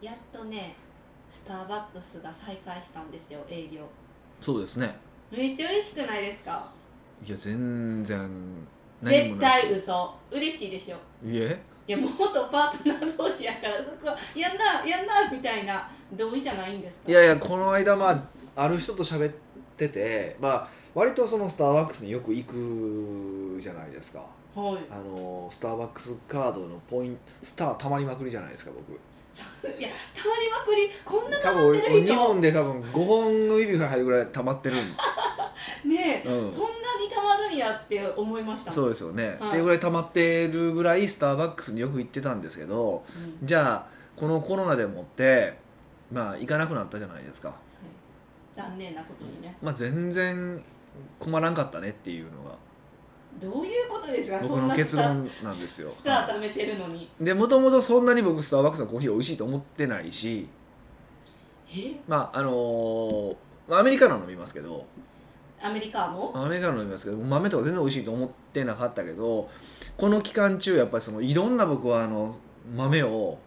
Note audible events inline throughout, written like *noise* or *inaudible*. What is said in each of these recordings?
やっとねスターバックスが再開したんですよ営業。そうですね。めっちゃ嬉しくないですか？いや全然何も絶対嘘。嬉しいでしょ？いえ？いや元パートナー同士やからそこはやんなやんなみたいな同意じゃないんですか？いやいやこの間まあある人と喋っててまあ割とそのスターバックスによく行くじゃないですか。はい。あのスターバックスカードのポイントスターたまりまくりじゃないですか僕 *laughs* いやたまりまくりこんな多たまってる人。分日本で多分5本の指が入るぐらいたまってるん *laughs* ねえ、うん。そんなにたまるんやって思いました。そうですよね、はい。っていうぐらい溜まってるぐらいスターバックスによく行ってたんですけどうん。じゃあこのコロナでもってまあ行かなくなったじゃないですか、残念なことにね。まあ、全然困らんかったねっていうのがどういうことですか？僕そんなの結論なんですよ。スター貯めてるのに。でもともとそんなに僕スターバックスのコーヒー美味しいと思ってないしえ？まああのーまあアメリカの飲みますけど。アメリカも？アメリカの飲みますけど豆とか全然美味しいと思ってなかったけどこの期間中やっぱりそのいろんな僕はあの豆を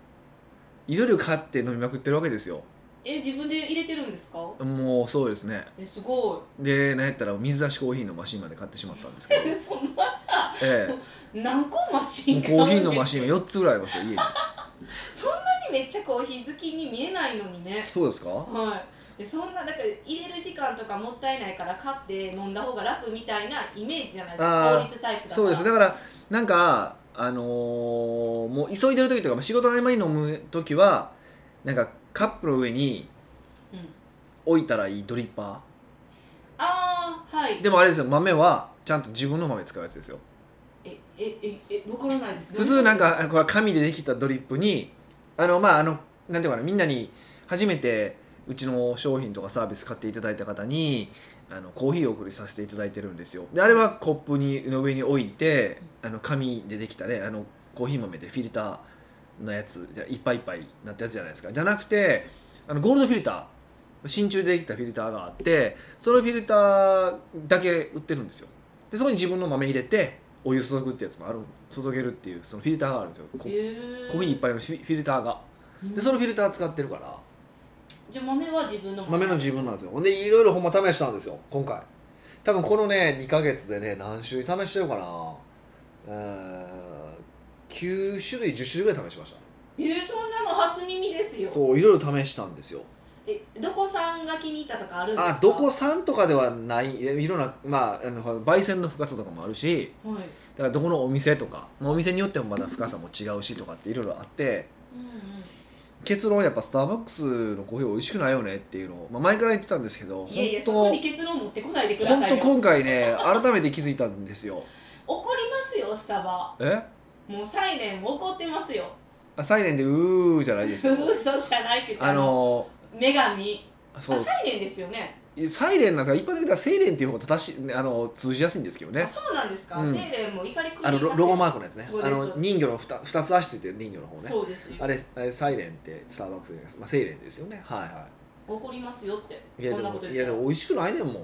いろいろ買って飲みまくってるわけですよえ自分で入れてるんですか？もうそうですね。えすごで何やったら水出しコーヒーのマシンまで買ってしまったんですけど。い *laughs* そんな？さえ。*laughs* 何個マシンコーヒーのマンシンが4つぐらいありますよ家に。*laughs* そんなにめっちゃコーヒー好きに見えないのにね。そうですか？はい。でそんなだから入れる時間とかもったいないから買って飲んだ方が楽みたいなイメージじゃないですか？効率タイプだから。そうです。だからなんかあのーもう急いでる時とかまあ仕事の合間に飲む時はなんかカップの上にうん。置いたらいいドリッパああはい。ーでもあれですよ豆はちゃんと自分の豆使うやつですよ。ええええわからないです。普通なんかあこれ紙でできたドリップにあのまああのなんていうかなみんなに初めてうちの商品とかサービス買っていただいた方にあのコーヒーをお送りさせていただいてるんですよ。であれはコップにの上に置いてあの紙でできたねあのコーヒー豆でフィルターのやつじゃいっぱいいっぱいなったやつじゃないですか。じゃなくてあのゴールドフィルター。真鍮でできたフィルターがあってそのフィルターだけ売ってるんですよ。でそこに自分の豆入れてお湯注ぐってやつもある注げるっていうそのフィルターがあるんですよ。コへー。コーヒーいっぱいのフィルターが。でそのフィルター使ってるから。じゃあ豆は自分の豆。の自分なんですよ。ほんでいろいろほんま試したんですよ。今回。多分このね2ヶ月でね何種類試してるかな。えー9種類10種類ぐらい試しました。えー、そんなの初耳ですよ。そういろいろ試したんですよ。えどこさんが気に入ったとかあるんですか？あどこ産とかではない。いいろんなまああの焙煎の深さとかもあるしはい、だからどこのお店とか、まあ、お店によってもまだ深さも違うしとかっていろいろあってうんうん。結論やっぱスターバックスのコーヒー美味しくないよねっていうのを、まあ、前から言ってたんですけどいやいやそ本こに結論持ってこないでくださいよ。当今回ね改めて気づいたんですよ。怒りますよスタバ。え？もうサイレン怒ってますよ。あサイレンでうーじゃないですよ。*laughs* 嘘じゃないけどあの女神。そうあサイレンですよね。サイレンなんですが一般的にはセイレンっていう方が正しいあの通じやすいんですけどね。あそうなんですか、うん。セイレンも怒りあのロロゴマークのやつね。あの人魚の 2, 二つ足ついてる人魚の方ね。そうですよ。あれあれサイレンってスターバックスで、まあ、セイレンですよね。はいは怒りますよって。いいやでもいやでも美味しくないねんもん。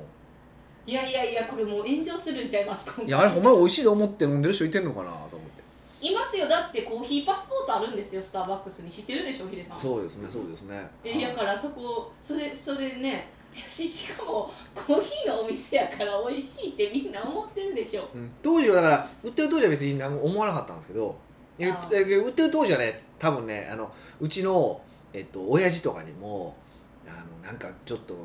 いやいやいやこれもう炎上するんちゃいます今回。いやあれほんま美味しいと思って飲んでる人いてんのかなと思っていますよ。だってコーヒーパスポートあるんですよスターバックスに。知ってるでしょヒデさん。そうですねそうですね。えやからそこそれそれねししかもコーヒーのお店やから美味しいってみんな思ってるでしょ。うん。当時はだから売ってる当時は別に何も思わなかったんですけど売ってる当時はね多分ねあのうちの、えっと、親父とかにもあのなんかちょっと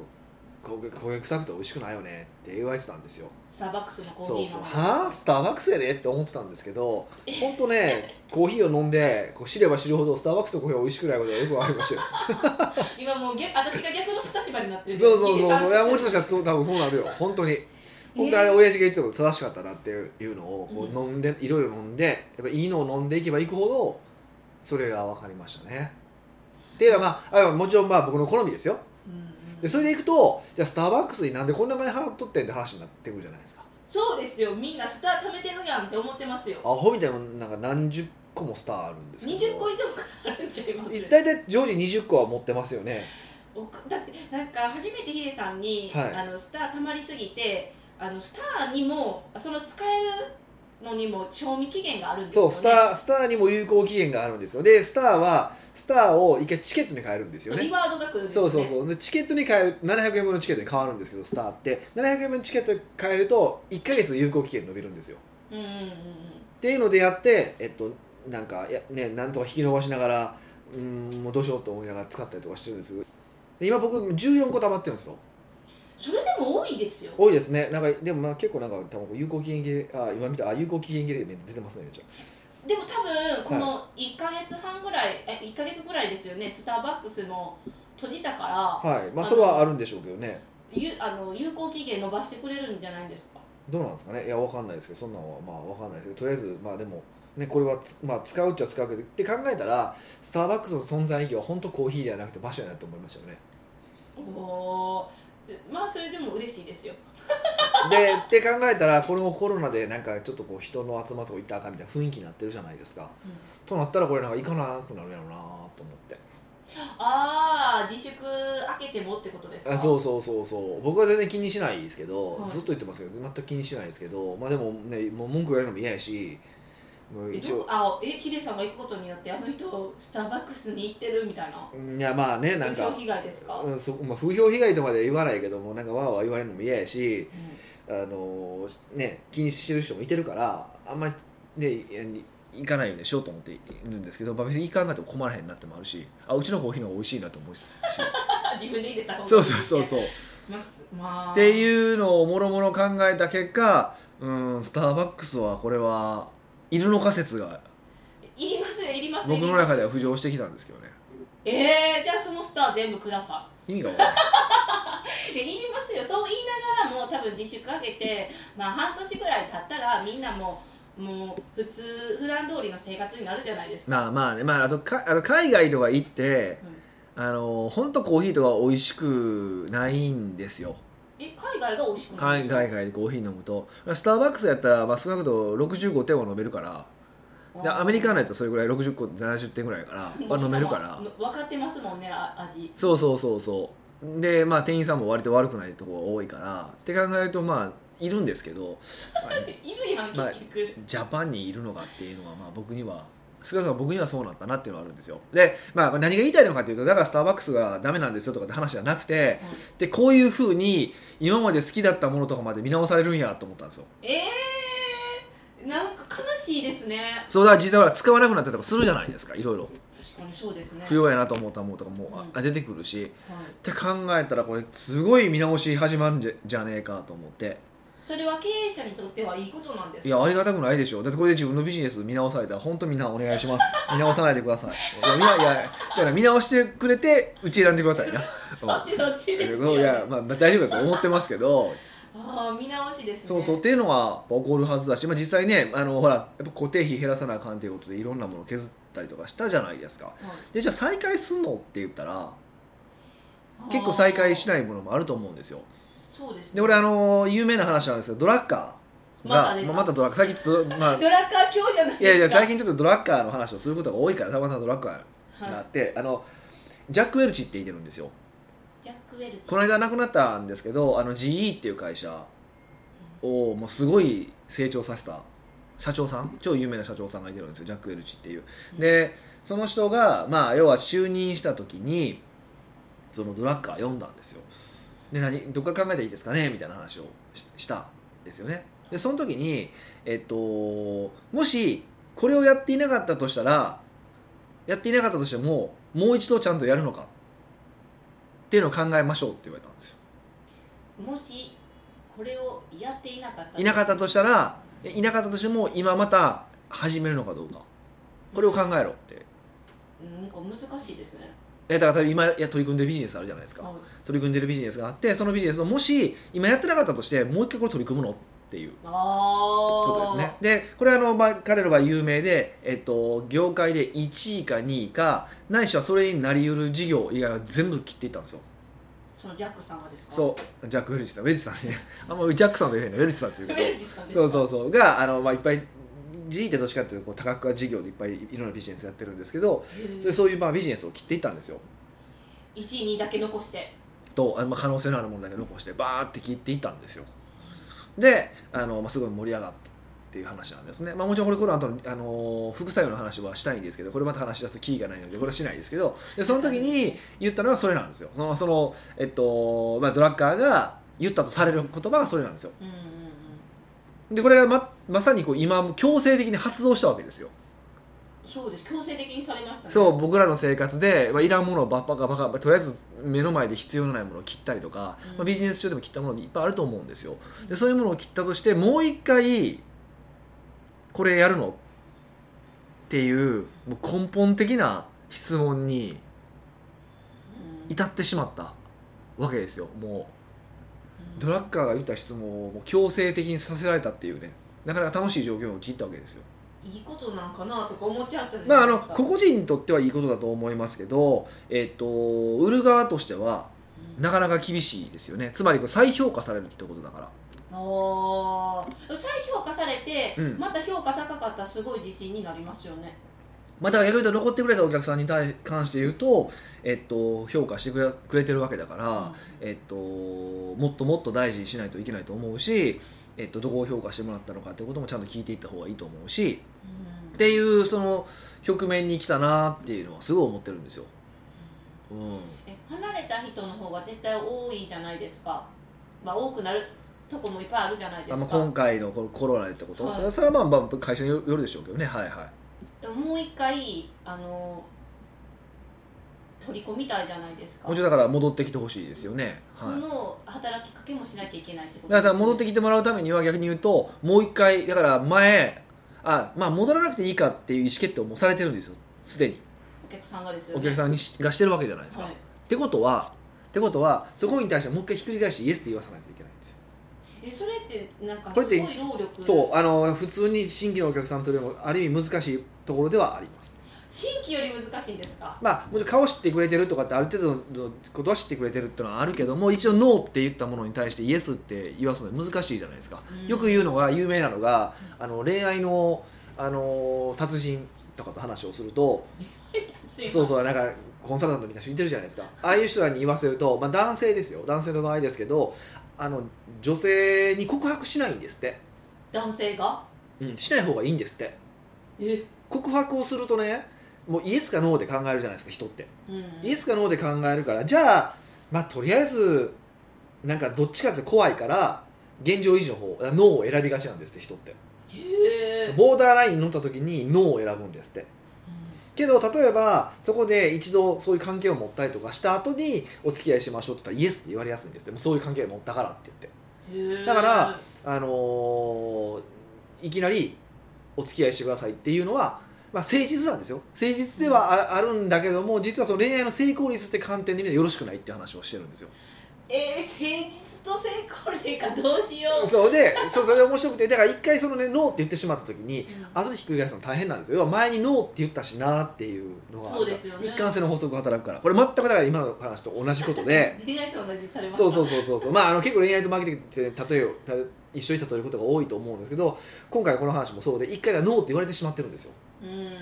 焦げ焦げ臭くて美味しくないよねって言われてたんですよ。スターバックスのコーそうそう。ヒー豆はあ？スターバックスやでって思ってたんですけど本当ねコーヒーを飲んでこう知れば知るほどスターバックスのコーヒーは美味しくないことがよく分かりましたよ。*laughs* 今もう逆私が逆の立場になってるそうそうそうそう。いやもうちょっとしたらそう多分そうなるよ。本当に。本当にあれ親父が言ってたこと正しかったなっていうのをこう飲んで、いろいろ飲んでやっぱいいのを飲んでいけばいくほどそれが分かりましたね。っていうのはまああもちろんまあ僕の好みですよ。うんうんでそれでいくとじゃあスターバックスになんでこんな金払っとってんって話になってくるじゃないですか。そうですよ。みんなスター貯めてるやんって思ってますよ。アホみたいななんか何十個もスターあるんですけど。20個以上からあるんちゃいます大体常時20個は持ってますよね。おだってなんか初めてヒデさんに、はい。あのスター溜まりすぎてあのスターにもその使えるのにも賞味期限があるんですよね。そうスタースターにも有効期限があるんですよ。でスターはスターを一回チケットに変えるんですよね。リワードが来るんですよね。そうそうそう。でチケットに変える700円分のチケットに変わるんですけどスターって700円分のチケットに変えると1ヶ月有効期限伸びるんですよ。うんうんうんうん。っていうのでやってえっとなんかいやねなんとか引き伸ばしながらうーんもうどうしようと思いながら使ったりとかしてるんですで今僕14個溜まってるんですよそれでも多いですよ。多いですね。なんかでもまあ結構なんか多分有効期限切れあ今見たあ有効期限切れ出てますねめっちゃでも多分この1か月半ぐらい、え1か月ぐらいですよね。スターバックスも閉じたからはい。まあそれはあるんでしょうけどね。ゆあの有効期限伸ばしてくれるんじゃないんですか？どうなんですかね？いやわかんないですけどそんなんはまあわかんないですけどとりあえずまあでもねこれはつ、まあ、使うっちゃ使うけどって考えたらスターバックスの存在意義は本当コーヒーではなくて場所やなと思いましたよね。おまあそれでも嬉しいですよ。でって考えたらこのコロナでなんかちょっとこう人の集まるとこ行ったらあかんみたいな雰囲気になってるじゃないですか、うん。となったらこれなんか行かなくなるやろうなと思って。ああ自粛開けてもってことですか？あそうそうそうそう。僕は全然気にしないですけど、はい。ずっと言ってますけど全く気にしないですけどまあでもねもう文句言われるのも嫌やし一応。どあえヒデさんが行くことによってあの人スターバックスに行ってるみたいな？いやまあねなんか。風評被害ですか、うんそまあ、風評被害とまでは言わないけどもなんかわーわー言われるのも嫌やし、あのね、気にしてる人もいてるからあんまり、ね、行かないようにしようと思っているんですけど、まあ、別に行かなくても困らへんなってもあるしあうちのコーヒーの方が美味しいなと思うし。自分で入れた方がそうそうそうそう。まあすまあ、っていうのをもろもろ考えた結果うんスターバックスはこれはいるのか説が。いりますよいりますよ。僕の中では浮上してきたんですけどね。えー、じゃあそのスター全部くださ意味が分からない。*laughs* いりますよ。そう言いながらも多分自粛かけてまあ半年ぐらい経ったらみんなもうもう普通普段通りの生活になるじゃないですか、まあまあね、まあ、あとかあの海外とか行ってうん。あの本当コーヒーとか美味しくないんですよえ海外が美味しくない海海外でコーヒー飲むとスターバックスやったら、まあ、少なくとも65点は飲めるからでアメリカのやったらそれぐらい60個70点ぐらいやから、まあ、飲めるから。分かってますもんねあ味。そうそうそうそう。でまあ店員さんも割と悪くないところが多いからって考えるとまあいるんですけど、まあ *laughs* いるやんまあ結局、ジャパンにいるのかっていうのはまあ僕には少なくとも僕にはそうなったなっていうのはあるんですよ。で、まあ、何が言いたいのかというとだからスターバックスがダメなんですよとかって話じゃなくてでこういうふうに今まで好きだったものとかまで見直されるんやと思ったんですよ。えー、なんか悲しいですね。そうだ実際は使わなくなったりとかするじゃないですかいろいろ。確かにそうですね。不要やなと思ったものとかもうん。あ出てくるし、はい。って考えたらこれすごい見直し始まるんじゃじゃねえかと思ってそれは経営者にとってはいいことなんです。かいやありがたくないでしょだってこれで自分のビジネス見直されたら本当みんなお願いします見直さないでください。いやいやじゃあ見直してくれてうち選んでくださいな。*laughs* そっちそっちですよ、そういや、まあ、大丈夫だと思ってますけど。ああ見直しですね。そうそうっていうのは起こるはずだし、まあ、実際ねあのほらやっぱ固定費減らさなあかんということでいろんなものを削ったりとかしたじゃないですか。はい。でじゃあ再開すんのって言ったら結構再開しないものもあると思うんですよそうですね。で俺あの有名な話なんですけどドラッカーがまたまあまたドラッカー最近ちょっとまあドラッカー今日じゃないいやいや最近ちょっとドラッカーの話をすることが多いからたまたまドラッカーがあって、あのジャック・ウェルチって言ってるんですよ。ジャック・ウェルチ。この間亡くなったんですけどあの GE っていう会社をもうすごい成長させた社長さん？超有名な社長さんがいてるんですよジャック・ウェルチっていう。でその人がまあ要は就任した時にそのドラッカー読んだんですよで何どこから考えたらいいですかね？みたいな話をししたんですよね。でその時にえっともしこれをやっていなかったとしたらやっていなかったとしてももう一度ちゃんとやるのか？っていうのを考えましょうって言われたんですよ。もしこれをやっていなかったいなかったとしたらいなかったとしても今また始めるのかどうか。これを考えろって。うんなんか難しいですねえだから今や取り組んでるビジネスあるじゃないですか。はい。取り組んでるビジネスがあってそのビジネスをもし今やってなかったとしてもう一回これ取り組むのっていうことですね。でこれはあの、まあ、彼らは有名で、えっと、業界で1位か2位かないしはそれになりうる事業以外は全部切っていったんですよ。そのジャックさんがですか？そう。ジャック・ウェルチさん。ウェルチさんね。あんまジャックさんと言えへんのウェルチさんっていうウけどェルチさんですか？そうそうそう。があの、まあ、いっぱい G ってどっちかっていうとこう多角化事業でいっぱいいろんなビジネスやってるんですけどそれそういうまあビジネスを切っていったんですよ。1位2位だけ残して。とまあ可能性のあるものだけ残してバーって切っていったんですよ。であの、まあ、すごい盛り上がっっていう話なんですね、まあ、もちろんこれこの後のあの副作用の話はしたいんですけどこれまた話し出すとキーがないのでこれはしないですけど。でその時に言ったのはそれなんですよ。そのその、えっとまあ、ドラッカーが言ったとされる言葉がそれなんですよ。うんでこれはままさにこう今強制的に発動したわけですよ。そうです。強制的にされましたね。そう僕らの生活で、まあ、いらんものをバッパカバカとりあえず目の前で必要のないものを切ったりとか、うん。まあ、ビジネス中でも切ったものいっぱいあると思うんですよ。でそういうものを切ったとしてもう一回これやるのっていうもう根本的な質問にうん。至ってしまったわけですよ。もううんドラッカーが言った質問を強制的にさせられたっていうね。なかなか楽しい状況に陥ったわけですよ。いいことなんかなとか思っちゃったじゃまああの個々人にとってはいいことだと思いますけど、えっと売る側としてはうん。なかなか厳しいですよね。つまりこれ再評価されるってことだから。あー。再評価されて、うん。また評価高かったらすごい自信になりますよねまた逆に言うと残ってくれたお客さんに対関して言うと、えっと、評価してくれてるわけだから、えっと、もっともっと大事にしないといけないと思うし、えっと、どこを評価してもらったのかってこともちゃんと聞いていった方がいいと思うしうん。っていうその局面に来たなっていうのはすごい思ってるんですよ。うん。え離れた人の方が絶対多いじゃないですか、まあ、多くなるとこもいっぱいあるじゃないですか。あまあ、今回のこのコロナでってこと、はい。それはまあまあ会社によるでしょうけどね。はいはいでももう一回あの取り込みたいじゃないですか。もちろんだから戻ってきてほしいですよね、そはい、の働きかけもしなきゃいけないってことだから戻ってききてもらうためには逆に言うともう一回だから前あまあ戻らなくていいかっていう意思決定をもうされてるんですよ。すでに。お客さんがですよね。お客さんにしがしてるわけじゃないですか、はい。ってことはってことはそこに対してもう一回ひっくり返してイエスって言わさないといけないえそれってなんかすごい労力？そうあの普通に新規のお客さんとよりもある意味難しいところではあります。新規より難しいんですか？まあもちろん顔知ってくれてるとかってある程度のことは知ってくれてるっていうのはあるけども一応ノーって言ったものに対してイエスって言わすの難しいじゃないですか、うん。よく言うのが有名なのがあの恋愛のあの達人とかと話をすると *laughs* そううそうなんかコンサルタントみたいな人いてるじゃないですか。ああいう人らに言わせると、まあ、男性ですよ。男性の場合ですけどあの女性に告白しないんですって、男性が？うん、しない方がいいんですって。え？告白をするとねもうイエスかノーで考えるじゃないですか人って。うん。イエスかノーで考えるからじゃあまあとりあえずなんかどっちかって怖いから現状維持の方ノーを選びがちなんですって人って。へえボーダーラインに乗った時にノーを選ぶんですってけど例えばそこで一度そういう関係を持ったりとかした後にお付き合いしましょうって言ったらイエスって言われやすいんですって。もそういう関係を持ったからって言って。だからあのーいきなりお付き合いしてくださいっていうのは、まあ、誠実なんですよ。誠実ではあるんだけども実はその恋愛の成功率って観点で見てよろしくないって話をしてるんですよ。えー、誠実と成功例かどうしよう。そうでそうそれ面白くて。だから一回そのねノーって言ってしまった時にうん。後でひっくり返すの大変なんですよ。要は前にノーって言ったしなっていうのがそうですよね。一貫性の法則が働くから。これ全くだから今の話と同じことで。*laughs* 恋愛と同じにされます。そうそうそうそうそう。まああの結構恋愛とマーケティングって例えをた一緒に例えることが多いと思うんですけど今回この話もそうで一回はノーって言われてしまってるんですよ。うーん。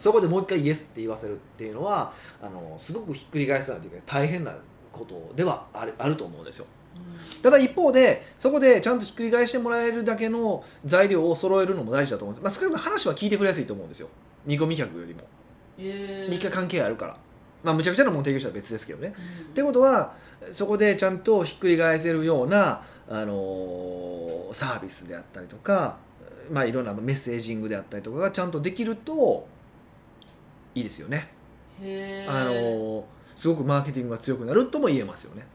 そこでもう一回イエスって言わせるっていうのはあのすごくひっくり返さないといけない大変なことではあるあると思うんですよ。うんただ一方でそこでちゃんとひっくり返してもらえるだけの材料を揃えるのも大事だと思うんです、まあ、少なく話は聞いてくれやすいと思うんですよ。見込み客よりも。へー。一回関係あるから。まあむちゃくちゃなもの提供したら別ですけどね。うん。ってことはそこでちゃんとひっくり返せるような、あのーサービスであったりとか、まあ、いろんなメッセージングであったりとかがちゃんとできるといいですよね、あのーすごくマーケティングが強くなるとも言えますよね。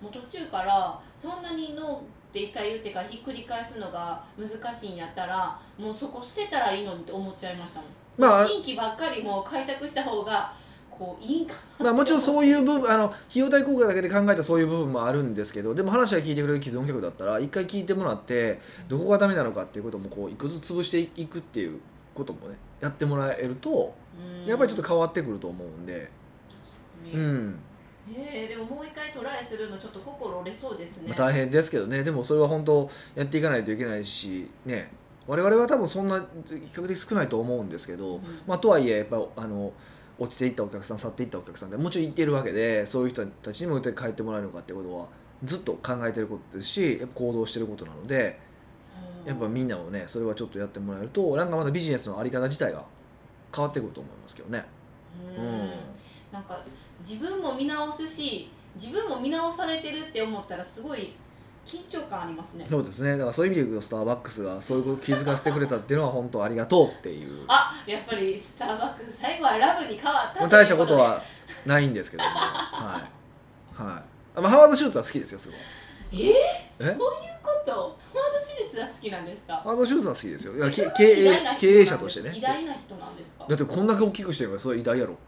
もう途中からそんなにノーって一回言ってからひっくり返すのが難しいんやったらもうそこ捨てたらいいのにって思っちゃいましたもん、まあ新規ばっかりもう開拓した方がこういいんかなまあ、もちろんそういう部分あの費用対効果だけで考えたそういう部分もあるんですけどでも話は聞いてくれる既存客だったら一回聞いてもらってどこがダメなのかっていうこともこう一個ずつ潰していくっていうこともねやってもらえるとうんやっぱりちょっと変わってくると思うんで、にうん。えーでももう一回トライするのちょっと心折れそうですね。まあ大変ですけどね。でもそれは本当やっていかないといけないしね。我々は多分そんな比較的少ないと思うんですけど、うん。まあ、とはいえやっぱあの落ちていったお客さん去っていったお客さんでもちろん行っているわけでそういう人たちにもどうやって帰ってもらえるのかってことはずっと考えてることですしやっぱ行動してることなのでやっぱみんなもねそれはちょっとやってもらえるとなんかまたビジネスのあり方自体が変わってくると思いますけどね。ううんん。なんか自分も見直すし自分も見直されてるって思ったらすごい緊張感ありますね。そうですね。だからそういう意味で言うとスターバックスがそういうことを気づかせてくれたっていうのは本当ありがとうっていう。あやっぱりスターバックス最後はラブに変わったもう大したことはないんですけども。はい。はい。あまあハワード・シューツは好きですよすごい。ええ？ー、そういうこと？フォワード私立は好きなんですか？ハワード・シューツは好きですよ。いや経営経営者としてね。偉大な人なんですか？だってこんだけ大きくしてるからそれ偉大やろ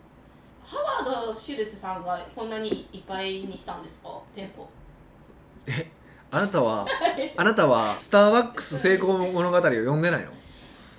ハワード・シュルツさんがこんなにいっぱいにしたんですか？店舗。あなたは *laughs* あなたはスターバックス成功物語を読んでないの？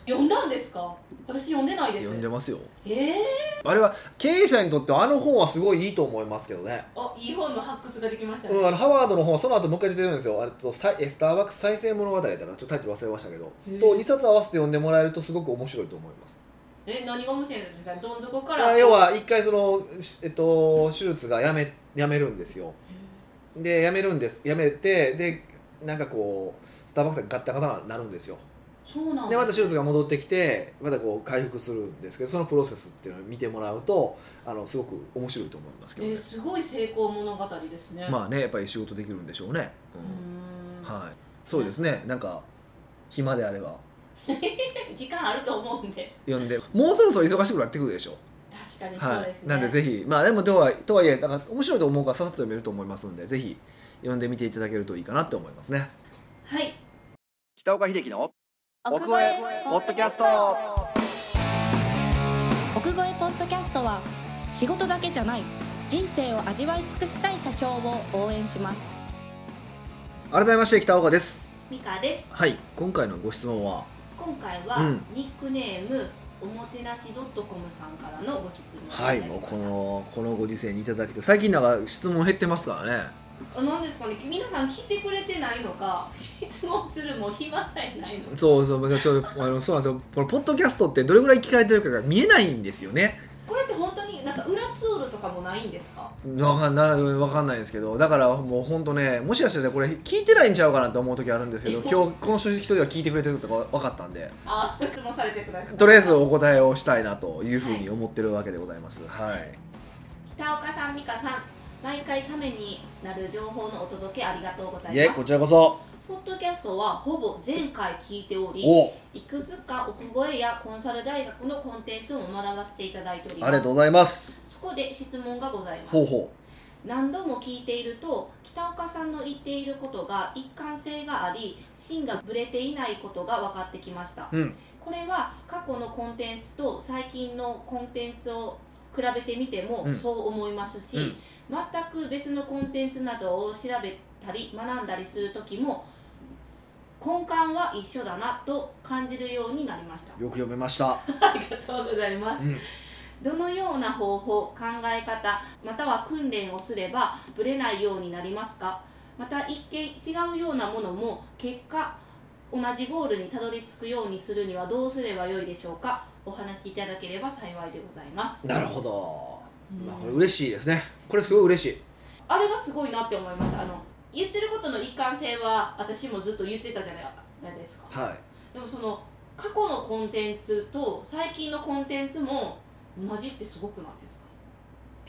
読んだんですか？私読んでないです。読んでますよ。ええあれは経営者にとってはあの本はすごいいいと思いますけどね。ー、あいい本の発掘ができましたね、うん、あのハワードの本はその後もう一回出てるんですよ。あれとスターバックス再生物語だからちょっとタイトル忘れましたけど。と2冊合わせて読んでもらえるとすごく面白いと思いますえ何が面白いんですかどん底から。あ要は一回その、しえっと、手術がやめやめるんですよ。でやめるんです。やめてでなんかこうスターバックスがガッタガタになるんですよ。そうなんでまた手術が戻ってきてまたこう回復するんですけどそのプロセスっていうのを見てもらうとあのすごく面白いと思いますけどね。えー、すごい成功物語ですね。まあねやっぱり仕事できるんでしょうね、うーん。うん。はい。そうですね。なんか暇であれば *laughs* 時間あると思うんで。読んで。もうそろそろ忙しくなってくるでしょ。確かにそうはですね、いなんでぜひ。まあでもとはいとはいえなんか面白いと思うからささっと読めると思いますのでぜひ読んでみていただけるといいかなって思いますね。はい。北岡秀樹の奥越えポッドキャスト。奥越えポッドキャストは仕事だけじゃない人生を味わい尽くしたい社長を応援します。改めまして北岡です。ミカです。はい。今回のご質問は今回は、うん。ニックネームおもてなし .com さんからのご質問はいもうこのこのご時世にいただきて最近なんか質問減ってますからね。あなんですかね。皆さん聞いてくれてないのか質問するもう暇さえないのそうそうちょっとあのそうなんですよ。このポッドキャストってどれぐらい聞かれてるかが見えないんですよね。これって本当になんか裏ツールとかもないんですか？わかんないわかんないですけどだからもう本当ねもしかしたらこれ聞いてないんちゃうかなと思う時あるんですけど *laughs* 今日今週一人は聞いてくれてることが分かったんであ質問されてください。とりあえずお答えをしたいなというふうに思ってるわけでございます。はい。北岡さん美香さん毎回ためになる情報のお届けありがとうございいえこますちらこそ。ポッドキャストはほぼ全回聞いておりお。いくつか奥越えやコンサル大学のコンテンツを学ばせていただいております。ありがとうございます。そこで質問がございます。ほうほ何度も聞いていると北岡さんの言っていることが一貫性があり芯がぶれていないことが分かってきました。ううん。これは過去のコンテンツと最近のコンテンツを比べてみてもうん。そう思いますし、うん。全く別のコンテンツなどを調べたり学んだりする時も根幹は一緒だなと感じるようになりました。よく読めました、*laughs* ありがとうございます。うん、どのような方法考え方または訓練をすればブレないようになりますか？また一見違うようなものも結果同じゴールにたどり着くようにするにはどうすればよいでしょうか？お話しいただければ幸いでございます。なるほど、うん。まあ、これ嬉しいですね。これすごい嬉しい。あれがすごいなって思いますあの言ってることの一貫性は私もずっと言ってたじゃないですか。はい。でもその過去のコンテンツと最近のコンテンツも同じってすごくないですか？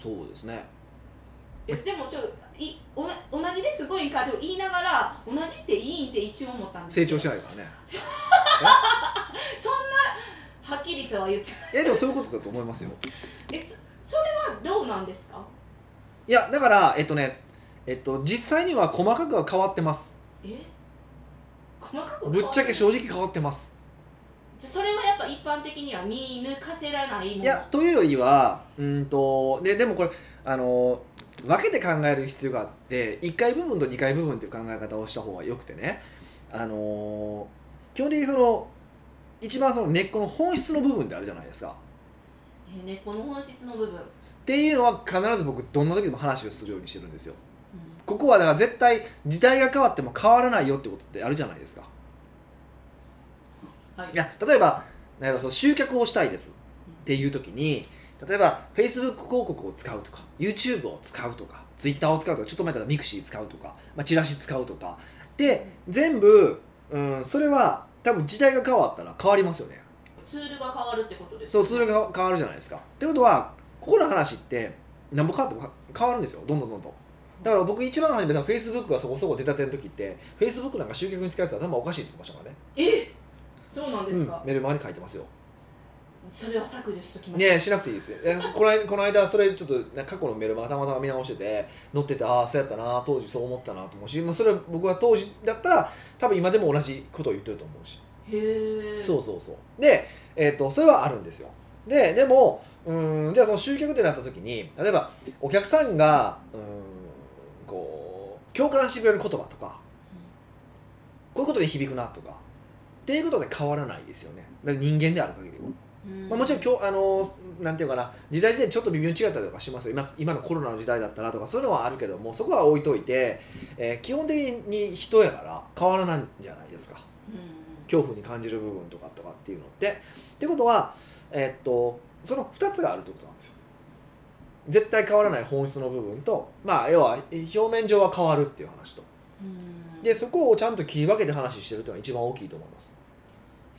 そうですね。えでもちょいおな同じですごいんかと言いながら同じっていいんって一瞬思ったんです成長しないからね。はっきりとは言ってない。えでもそういうことだと思いますよ。えそそれはどうなんですか？いやだからえっとねえっと実際には細かくは変わってます。え？細かくぶっちゃけ正直直変わってますじゃそれはやっぱ一般的には見抜かせられないいやというよりはうんとででもこれあの分けて考える必要があって1回部分と2回部分っていう考え方をした方がよくてね。あの基本的にその一番その根っこの本質の部分ってあるじゃないですか。え根っこの本質の部分、っていうのは必ず僕どんな時でも話をするようにしてるんですよ。ここはだから絶対時代が変わっても変わらないよってことってあるじゃないですかはい。いや例えばなんその集客をしたいですっていう時に例えば Facebook 広告を使うとか YouTube を使うとか Twitter を使うとかちょっと前だったら mixi 使うとか、まあ、チラシ使うとか。で全部、うん、それは多分時代が変わったら変わりますよね。ツールが変わるってことですそうツールが変わるじゃないですか。ってことはここの話って何も変わっても変わるんですよ。どんどんどんどん。だから僕一番初めたフェイスブックがそこそこ出たての時ってフェイスブックなんか集客に使うやつは頭おかしいって言ってましたからね。えそうなんですうん。か、メルマガに書いてますよ。それは削除しときます。ねえしなくていいですよ。えこの間この間それちょっとな過去のメルマガたまたま見直してて載っててああそうやったな当時そう思ったなと思うし、まあ、それは僕は当時だったら多分今でも同じことを言ってると思うし。へえそうそうそう。で、えー、とそれはあるんですよ。ででもうんじゃあその集客ってなった時に例えばお客さんがうんこう共感してくれる言葉とかこういうことで響くなとかっていうことで変わらないですよね。人間である限りは。うん。まあ、もちろん今日あのなんていうかな。時代時代ちょっと微妙に違ったりとかします。よ今今のコロナの時代だったらとかそういうのはあるけどもそこは置いといて、えー基本的に人やから変わらないんじゃないですか。うん。恐怖に感じる部分とかとかっていうのって。ってことは、えーっとその2つがあるってことなんですよ。絶対変わらない本質の部分とまあ要はえ表面上は変わるっていう話と。うんでそこをちゃんと切り分けて話してるっていうのが一番大きいと思います。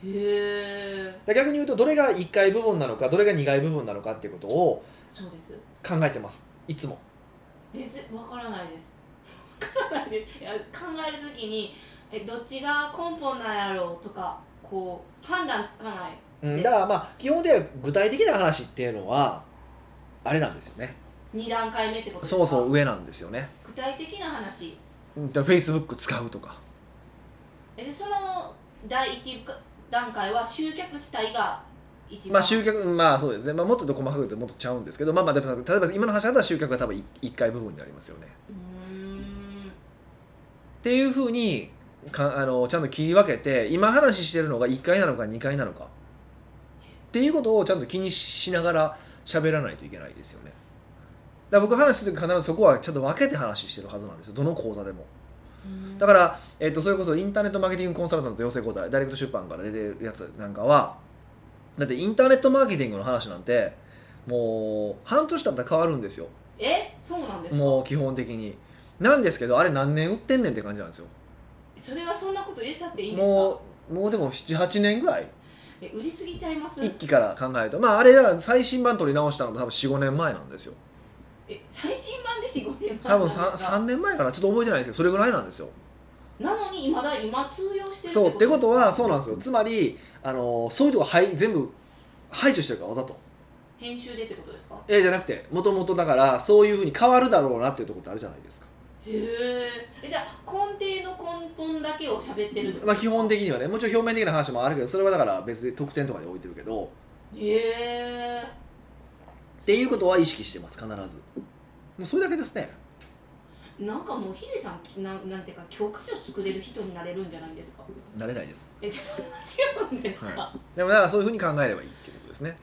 へえで逆に言うとどれが1階部分なのかどれが2階部分なのかっていうことをそうです。考えてます。いつも。えぜわからないです。わからないです。いや考えるときにえどっちが根本なんやろうとかこう判断つかない。うん、だからまあ基本的には具体的な話っていうのはあれなんですよね。二段階目ってことですか？そうそう上なんですよね。具体的な話うんだから Facebook 使うとか。えでその第一段階は集客したいが一番。まあ集客まあそうですね、まあ、もっと細かく言うともっとちゃうんですけどまあまあでも例えば今の話だったら集客が多分1回部分になりますよね。うーん。っていうふうにかあのちゃんと切り分けて今話してるのが1回なのか2回なのか。っていうことをちゃんと気にしながら喋らないといけないですよねら僕話する時必ずそこはちゃんと分けて話してるはずなんですよ。どの講座でも。うん。だから、えっとそれこそインターネットマーケティングコンサルタント養成講座ダイレクト出版から出てるやつなんかはだってインターネットマーケティングの話なんてもう半年経ったら変わるんですよ。え？そうなんですか？もう基本的に。なんですけどあれ何年売ってんねんって感じなんですよ。それはそんなこと入れちゃっていいんですか？もうもうでも78年ぐらい。え売りすぎちゃいます？一期から考えると。まああれだから最新版取り直したのも多分45年前なんですよえ最新版で45年多分前なん 3, ですか？3年前かな？ちょっと覚えてないですけどそれぐらいなんですよ。なのにまだ今通用してるそうってことはそうなんでですよ。つまりあのそういうとこはい全部排除してるからわざと。編集でってことですか？えじゃなくてもともとだからそういうふうに変わるだろうなっていうところってあるじゃないですか、へー。えじゃあ根底の根本だけを喋ってるってことまあ、基本的にはねもちろん表面的な話もあるけどそれはだから別に特典とかに置いてるけど。へえっていうことは意識してます必ず。もうそれだけですね。なんかもうヒデさんなんなんていうか教科書作れる人になれるんじゃないですか？なれないです。えそれは違うんですか、はでもだからそういうふうに考えればいいっていうことですね、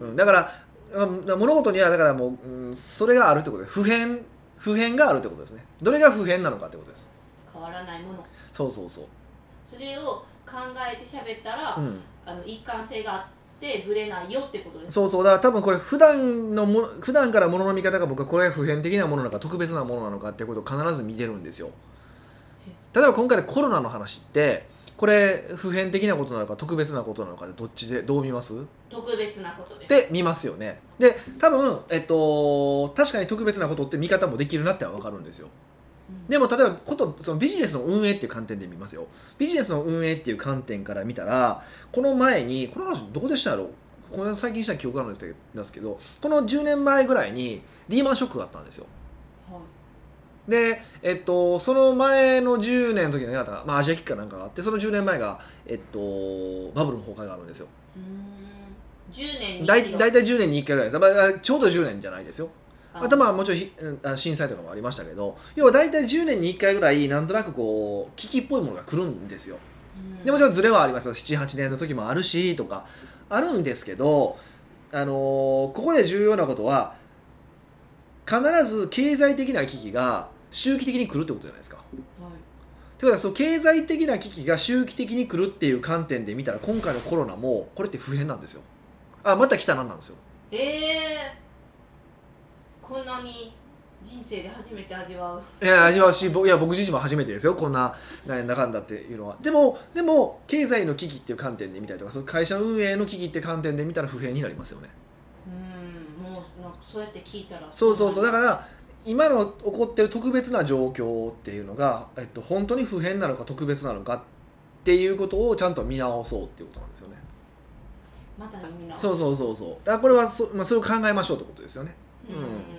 うんうんうん。うん、だからうん物事にはだからもう、うん、それがあるってことで普遍普遍があるってことですね。どれが普遍なのかってことです。変わらないもの。そうそうそう、それを考えて喋ったら、うん、あの一貫性があってぶれないよってことですそうそうだから多分これ普段のも普段からものの見方が僕はこれが普遍的なものなのか特別なものなのかっていうことを必ず見てるんですよ。例えば今回のコロナの話ってこれ普遍的なことなのか特別なことなのかでどっちでどう見ます？特別なことです。で見ますよね。で多分、えっと、確かに特別なことって見方もできるなってのは分かるんですよ。うんでも例えばことそのビジネスの運営っていう観点で見ますよ。ビジネスの運営っていう観点から見たらこの前にこの話どこでしたやろこれ最近した記憶があるんですけどこの10年前ぐらいにリーマンショックがあったんですよ。はい。で、えっと、その前の10年の時にまあ、アジア危機かなんかがあってその10年前が、えっと、バブルの崩壊があるんですよ。うーん。10年に大体10年に1回ぐらいです、まあ、ちょうど10年じゃないですよああとまあもちろん震災とかもありましたけど要は大体10年に1回ぐらいなんとなくこう危機っぽいものが来るんですようんでもちろんズレはありますよ78年の時もあるしとかあるんですけど、あのーここで重要なことは必ず経済的な危機が周期的に来るってことじゃないですか。はいということはその経済的な危機が周期的に来るっていう観点で見たら今回のコロナもこれって普遍なんですよ。あまた来たななんですよ。えー、こんなに人生で初めて味わう。いや味わうしぼいや僕自身も初めてですよ。こんななんだかんだっていうのは。でもでも経済の危機っていう観点で見たりとかその会社運営の危機って観点で見たら不平になりますよね。うんもうなんかそうやって聞いたら。そうそうそう。だから今の起こってる特別な状況っていうのが、えっと、本当に不変なのか特別なのかっていうことをちゃんと見直そうっていうことなんですよね。またみんなそうそうそうそう。だからこれはそ,、まあ、それを考えましょうってことですよね。うんうん。うん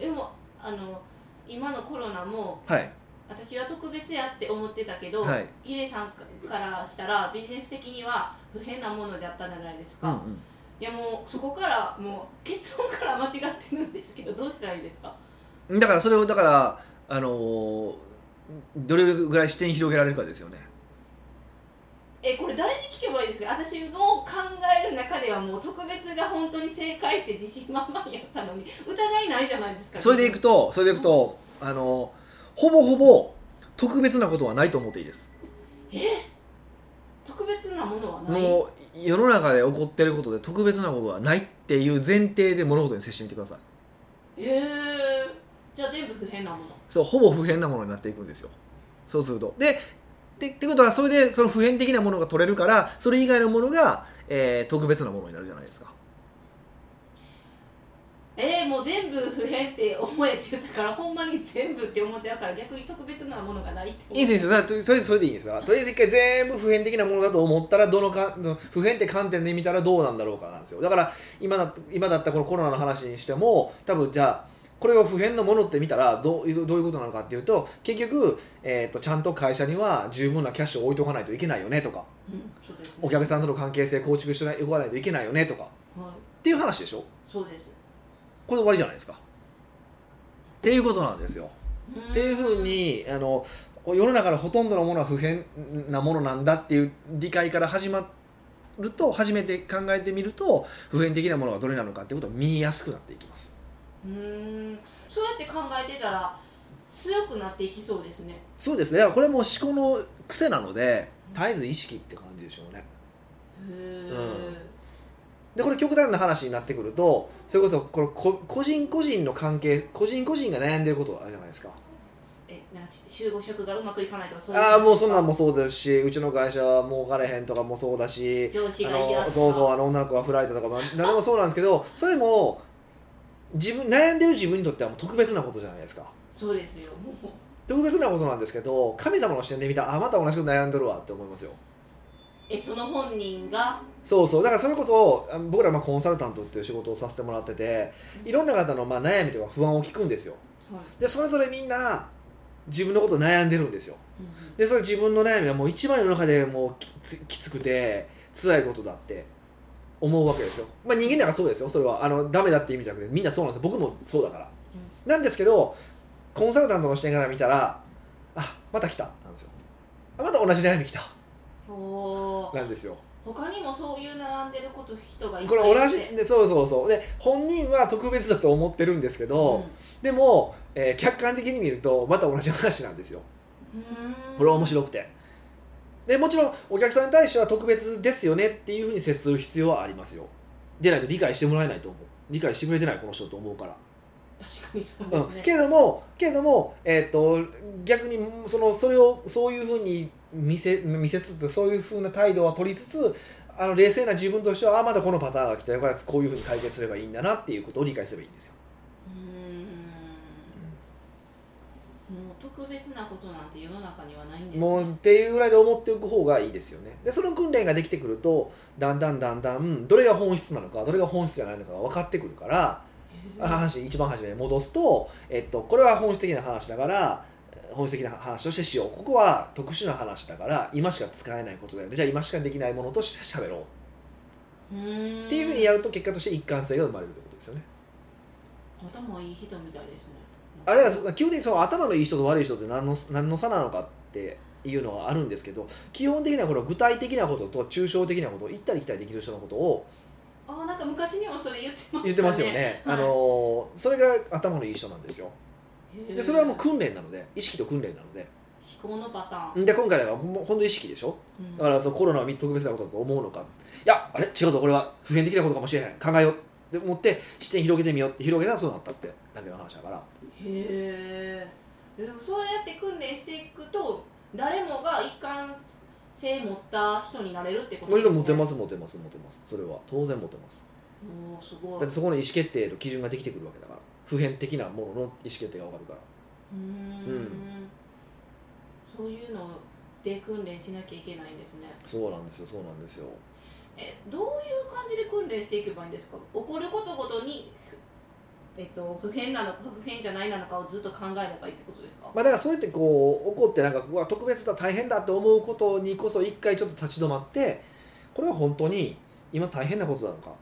でもあの今のコロナもはい。私は特別やって思ってたけど、はい。ヒデさんからしたらビジネス的には不変なものであったんじゃないですか、うんうん。いやもうそこからもう結論から間違ってるんですけどどうしたらいいですか？だからそれをだからあのーどれぐらい視点広げられるかですよねえこれ誰に聞けばいいですか私の考える中ではもう特別が本当に正解って自信満々やったのに疑いないじゃないですか。それでいくとそれでいくとあのほぼほぼ特別なことはないと思っていいです。特別なものはない？もう世の中で起こってることで特別なことはないっていう前提で物事に接してみてください。えー、じゃあ全部不変なもの。そうほぼ不変なものになっていくんですよ。そうすると。ででってことはそれでその普遍的なものが取れるからそれ以外のものが、えー特別なものになるじゃないですか。えー、もう全部不変って思えって言ったからほんまに全部って思っちゃうから逆に特別なものがないっていいですいいですだからとりあえずそれでいいんですよ。とりあえず一回全部普遍的なものだと思ったらどのか普遍って観点で見たらどうなんだろうかなんですよ。だから今だ今だったこのコロナの話にしても多分じゃあこれを普遍のものって見たらどういうどういうことなのかっていうと結局、えー、とちゃんと会社には十分なキャッシュを置いとかないといけないよねとかうんね。お客さんとの関係性構築しておかないといけないよねとかっはい。ていう話でしょ？そうです。これで終わりじゃないですか。っていうことなんですよ。っっていうふうにあの世の中のほとんどのものは不変なものなんだっていう理解から始まると初めて考えてみると普遍的なものがどれなのかっていうことが見えやすくなっていきますうーん。そうやって考えてたら強くなっていきそうですね。そうですね。これも思考の癖なので絶えず意識って感じでしょうね。へえ、でこれ極端な話になってくるとそれこそこれこ個人個人の関係個人個人が悩んでることあるじゃないですか。えなんか集合職がうまくいかないとかそういうああもうそんなんももそうですしうちの会社は儲かれへんとかもそうだし上司あが嫌とか。のそうそうあの女の子が振られたとか、まあ、何でもそうなんですけどそれも自分悩んでる自分にとってはもう特別なことじゃないですか。そうですよもう。特別なことなんですけど神様の視点で見たらあまた同じこと悩んでるわって思いますよ。えその本人が？そうそう。だからそれこそあ僕らまあコンサルタントっていう仕事をさせてもらってていろんな方のまあ悩みとか不安を聞くんですよ。はい。でそれぞれみんな自分のこと悩んでるんですよ。うん。でそれ自分の悩みはもう一番世の中でもうきつきつくて辛いことだって思うわけですよ。まあ人間ならそうですよ。それは。あのダメだって意味じゃなくてみんなそうなんですよ。僕もそうだから、なんですけどコンサルタントの視点から見たらあまた来た。なんですよ。あまた同じ悩み来た。なんですよ。他にもそういう悩んでること人がいっこぱいいて。れ同じでそうそうそう。で本人は特別だと思ってるんですけど、でも、えー客観的に見るとまた同じ話なんですよ。これは面白くてでもちろんお客さんに対しては特別ですよねっていうふうに接する必要はありますよ。でないと理解してもらえないと思う。理解してくれてないこの人と思うから、確かにそううんですね、けれどもけれども、えー、と逆にそのそれをそういうふうに見せ見せつつそういうふうな態度は取りつつあの冷静な自分としてはあまだこのパターンが来たよ。からこういうふうに解決すればいいんだなっていうことを理解すればいいんですよ。うーんもう特別なことなんて世の中にはないんですね。もうっていうぐらいで思っておく方がいいですよね。でその訓練ができてくるとだんだんだんだんどれが本質なのかどれが本質じゃないのかが分かってくるから話一番初めに戻すと、えっと、これは本質的な話だから本質的な話としてしよう。ここは特殊な話だから今しか使えないことだよね。じゃあ今しかできないものとして喋ろう。うーん。っていうふうにやると結果として一貫性が生まれるってことですよね。頭いい人みたいですねあれはそ基本的にその頭のいい人と悪い人って何の何の差なのかっていうのはあるんですけど基本的にはこの具体的なことと抽象的なことを行ったり来たりできる人のことをあなんか昔にもそれ言ってまね。言ってますよね、はい。あのそれが頭のいい人なんですよ。でそれはもう訓練なので意識と訓練なので。思考のパターン、で今回はほん本当意識でしょ？うん。だからそうコロナは特別なことだと思うのか。いやあれ？違うぞこれは普遍的なことかもしれへん。考えよう。っで思って視点広げてみようって広げたらそうなったってだけの話だから。へえでもそうやって訓練していくと誰もが一貫性持った人になれるってこともちですね。ろん持てます持てます持てますそれは当然持てますもうすごいだってそこの意思決定の基準ができてくるわけだから。普遍的なものの意思決定が分かるから。うーん。うん。そういうので訓練しなきゃいけないんですね。そうなんですよそうなんですよえどういう感じで訓練していけばいいんですか？起こることごとにえっと、不変なのか不変じゃないなのかをずっと考えればいいってことですか、まあだからそうやってこう怒ってなんかここは特別だ大変だと思うことにこそ一回ちょっと立ち止まってこれは本当に今大変なことなのか？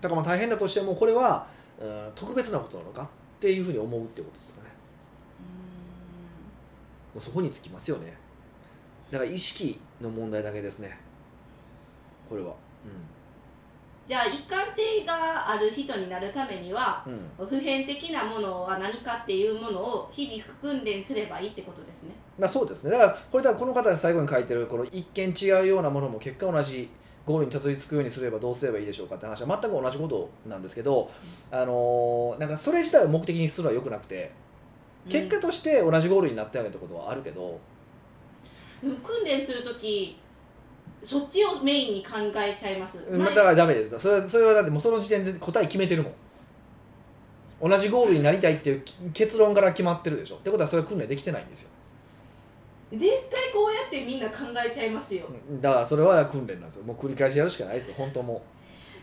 だからまあ大変だとしてもこれは、うん、特別なことなのか？っていうふうに思うってことですかね。もうそこにつきますよね。だから意識の問題だけですねこれは。じゃあ一貫性がある人になるためにはうん、うん、普遍的なものが何かっていうものを日々訓練すればいいってことですね。まあそうですね。だからこれ多分この方が最後に書いてるこの一見違うようなものも結果同じゴールにたどり着くようにすればどうすればいいでしょうかって話は全く同じことなんですけど、あのーなんかそれ自体を目的にするのはよくなくて結果として同じゴールになったよねってことはあるけど、でも訓練するときそっちをメインに考えちゃいます、まあだからダメです。それはそれはだってもうその時点で答え決めてるもん。同じゴールになりたいっていう結論から決まってるでしょ。ってことはそれは訓練できてないんですよ。絶対こうやってみんな考えちゃいますよ、だからそれは訓練なんですよ。もう繰り返しやるしかないですよ。本当もう。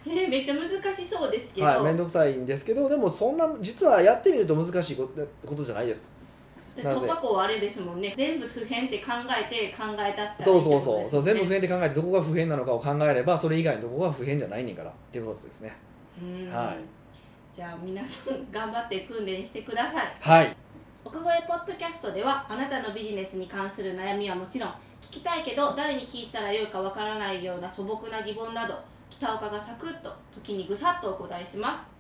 えーめっちゃ難しそうですけど、はい、面倒くさいんですけどでもそんな実はやってみると難しいことことじゃないです突破口はあれですもんね。全部不変って考えて考え出したらいいってそうそうそう。そう全部不変で考えてどこが不変なのかを考えればそれ以外のどこが不変じゃないねんからっていうことですね。うん。はい。じゃあ皆さん頑張って訓練してください。はい。奥越ポッドキャストではあなたのビジネスに関する悩みはもちろん聞きたいけど誰に聞いたらよいかわからないような素朴な疑問など北岡がサクッと時にぐさっとお答えします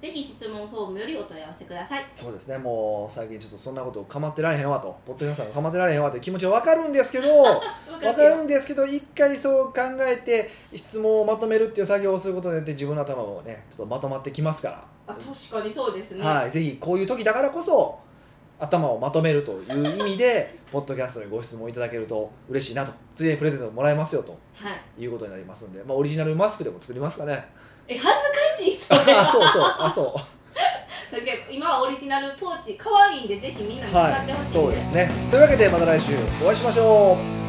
ぜひ質問フォームよりお問い合わせください。そうですね。もう最近ちょっとそんなこと構ってられへんわとポッドキャストが構ってられへんわって気持ちは分かるんですけど *laughs* わ分かるんですけど一回そう考えて質問をまとめるっていう作業をすることによって自分の頭もねちょっとまとまってきますから。あ確かにそうですね、はい、ぜひこういう時だからこそ頭をまとめるという意味でポッドキャストにご質問いただけると嬉しいなと。ついでにプレゼントもらえますよとはい。いうことになりますんで、まあ、オリジナルマスクでも作りますかね。え恥ずかあはそうそう。あそう。確かに今はオリジナルポーチ可愛いんでぜひみんなに使はいってほしいんで、そうですね。というわけでまた来週お会いしましょう